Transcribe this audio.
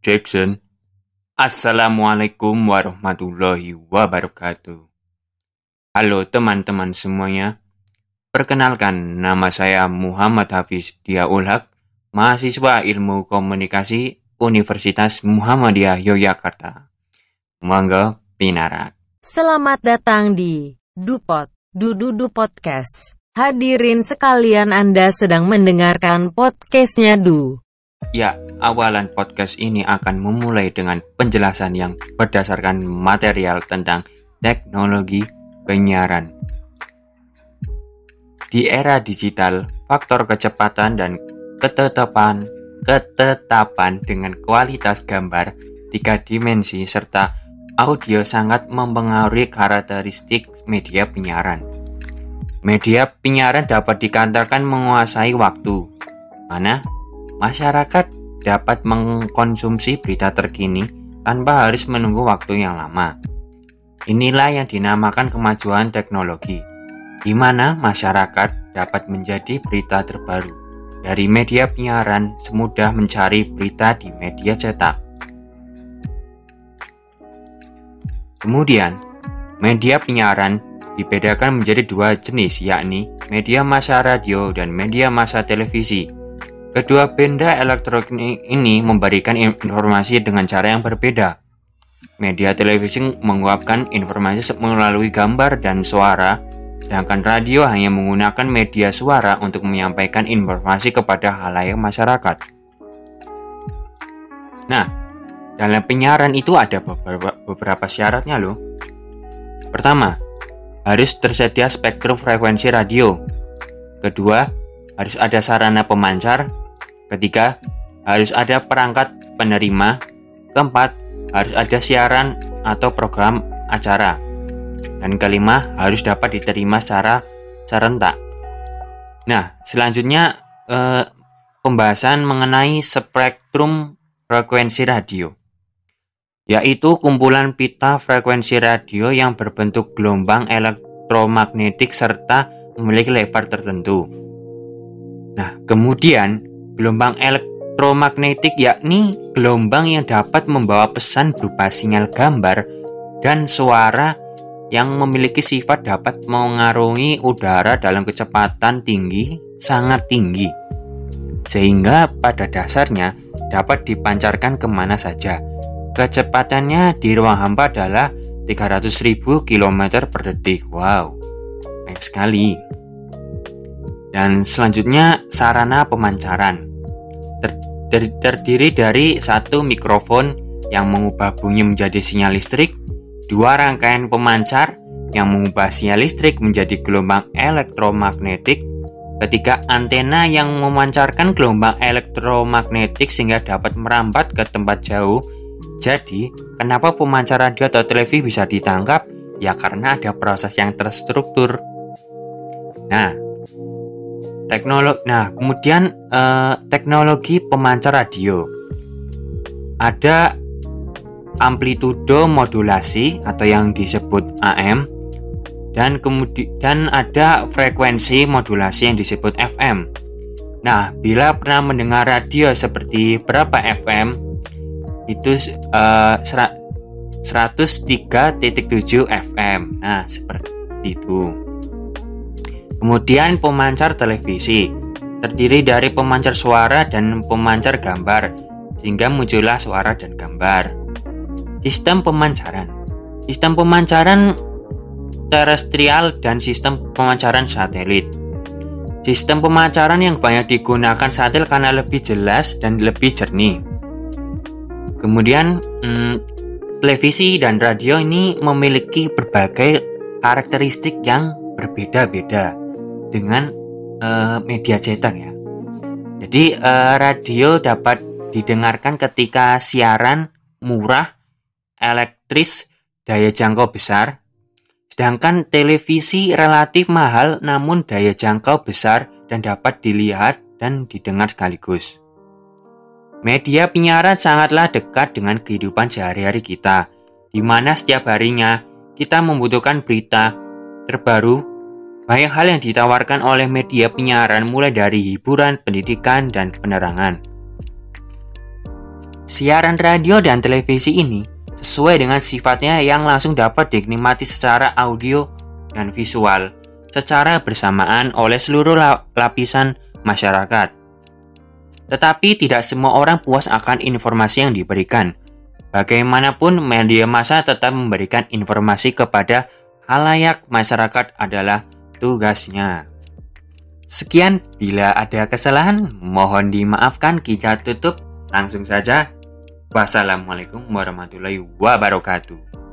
Jackson. Assalamualaikum warahmatullahi wabarakatuh. Halo teman-teman semuanya. Perkenalkan, nama saya Muhammad Hafiz Diaul Haq, mahasiswa Ilmu Komunikasi Universitas Muhammadiyah Yogyakarta. Monggo pinarak. Selamat datang di Dupot, Dududu Podcast. Hadirin sekalian Anda sedang mendengarkan podcastnya Du. Ya, awalan podcast ini akan memulai dengan penjelasan yang berdasarkan material tentang teknologi penyiaran. Di era digital, faktor kecepatan dan ketetapan ketetapan dengan kualitas gambar tiga dimensi serta audio sangat mempengaruhi karakteristik media penyiaran. Media penyiaran dapat dikatakan menguasai waktu, mana masyarakat dapat mengkonsumsi berita terkini tanpa harus menunggu waktu yang lama. Inilah yang dinamakan kemajuan teknologi, di mana masyarakat dapat menjadi berita terbaru dari media penyiaran semudah mencari berita di media cetak. Kemudian, media penyiaran dibedakan menjadi dua jenis yakni media massa radio dan media massa televisi. Kedua benda elektronik ini memberikan informasi dengan cara yang berbeda. Media televisi menguapkan informasi melalui gambar dan suara, sedangkan radio hanya menggunakan media suara untuk menyampaikan informasi kepada halayak masyarakat. Nah, dalam penyiaran itu ada beberapa, beberapa syaratnya loh. Pertama, harus tersedia spektrum frekuensi radio. Kedua, harus ada sarana pemancar. Ketiga, harus ada perangkat penerima. Keempat, harus ada siaran atau program acara. Dan kelima, harus dapat diterima secara serentak. Nah, selanjutnya eh, pembahasan mengenai spektrum frekuensi radio yaitu kumpulan pita frekuensi radio yang berbentuk gelombang elektromagnetik serta memiliki lebar tertentu. Nah, kemudian gelombang elektromagnetik yakni gelombang yang dapat membawa pesan berupa sinyal gambar dan suara yang memiliki sifat dapat mengarungi udara dalam kecepatan tinggi sangat tinggi sehingga pada dasarnya dapat dipancarkan ke mana saja. Kecepatannya di ruang hampa adalah 300.000 km per detik. Wow, baik sekali. Dan selanjutnya sarana pemancaran. Ter ter terdiri dari satu mikrofon yang mengubah bunyi menjadi sinyal listrik, dua rangkaian pemancar yang mengubah sinyal listrik menjadi gelombang elektromagnetik, ketiga antena yang memancarkan gelombang elektromagnetik sehingga dapat merambat ke tempat jauh. Jadi, kenapa pemancar radio atau televisi bisa ditangkap? Ya karena ada proses yang terstruktur. Teknologi. Nah, kemudian eh, teknologi pemancar radio. Ada amplitudo modulasi atau yang disebut AM dan kemudian ada frekuensi modulasi yang disebut FM. Nah, bila pernah mendengar radio seperti berapa FM itu uh, 103.7 FM. Nah, seperti itu. Kemudian pemancar televisi terdiri dari pemancar suara dan pemancar gambar sehingga muncullah suara dan gambar. Sistem pemancaran. Sistem pemancaran terestrial dan sistem pemancaran satelit. Sistem pemancaran yang banyak digunakan satelit karena lebih jelas dan lebih jernih. Kemudian hmm, televisi dan radio ini memiliki berbagai karakteristik yang berbeda-beda dengan uh, media cetak ya. Jadi uh, radio dapat didengarkan ketika siaran murah, elektris, daya jangkau besar. Sedangkan televisi relatif mahal namun daya jangkau besar dan dapat dilihat dan didengar sekaligus. Media penyiaran sangatlah dekat dengan kehidupan sehari-hari kita, di mana setiap harinya kita membutuhkan berita terbaru banyak hal yang ditawarkan oleh media penyiaran mulai dari hiburan, pendidikan, dan penerangan. Siaran radio dan televisi ini sesuai dengan sifatnya yang langsung dapat dinikmati secara audio dan visual secara bersamaan oleh seluruh lapisan masyarakat. Tetapi tidak semua orang puas akan informasi yang diberikan. Bagaimanapun media massa tetap memberikan informasi kepada halayak masyarakat adalah tugasnya. Sekian, bila ada kesalahan, mohon dimaafkan kita tutup langsung saja Wassalamualaikum warahmatullahi wabarakatuh.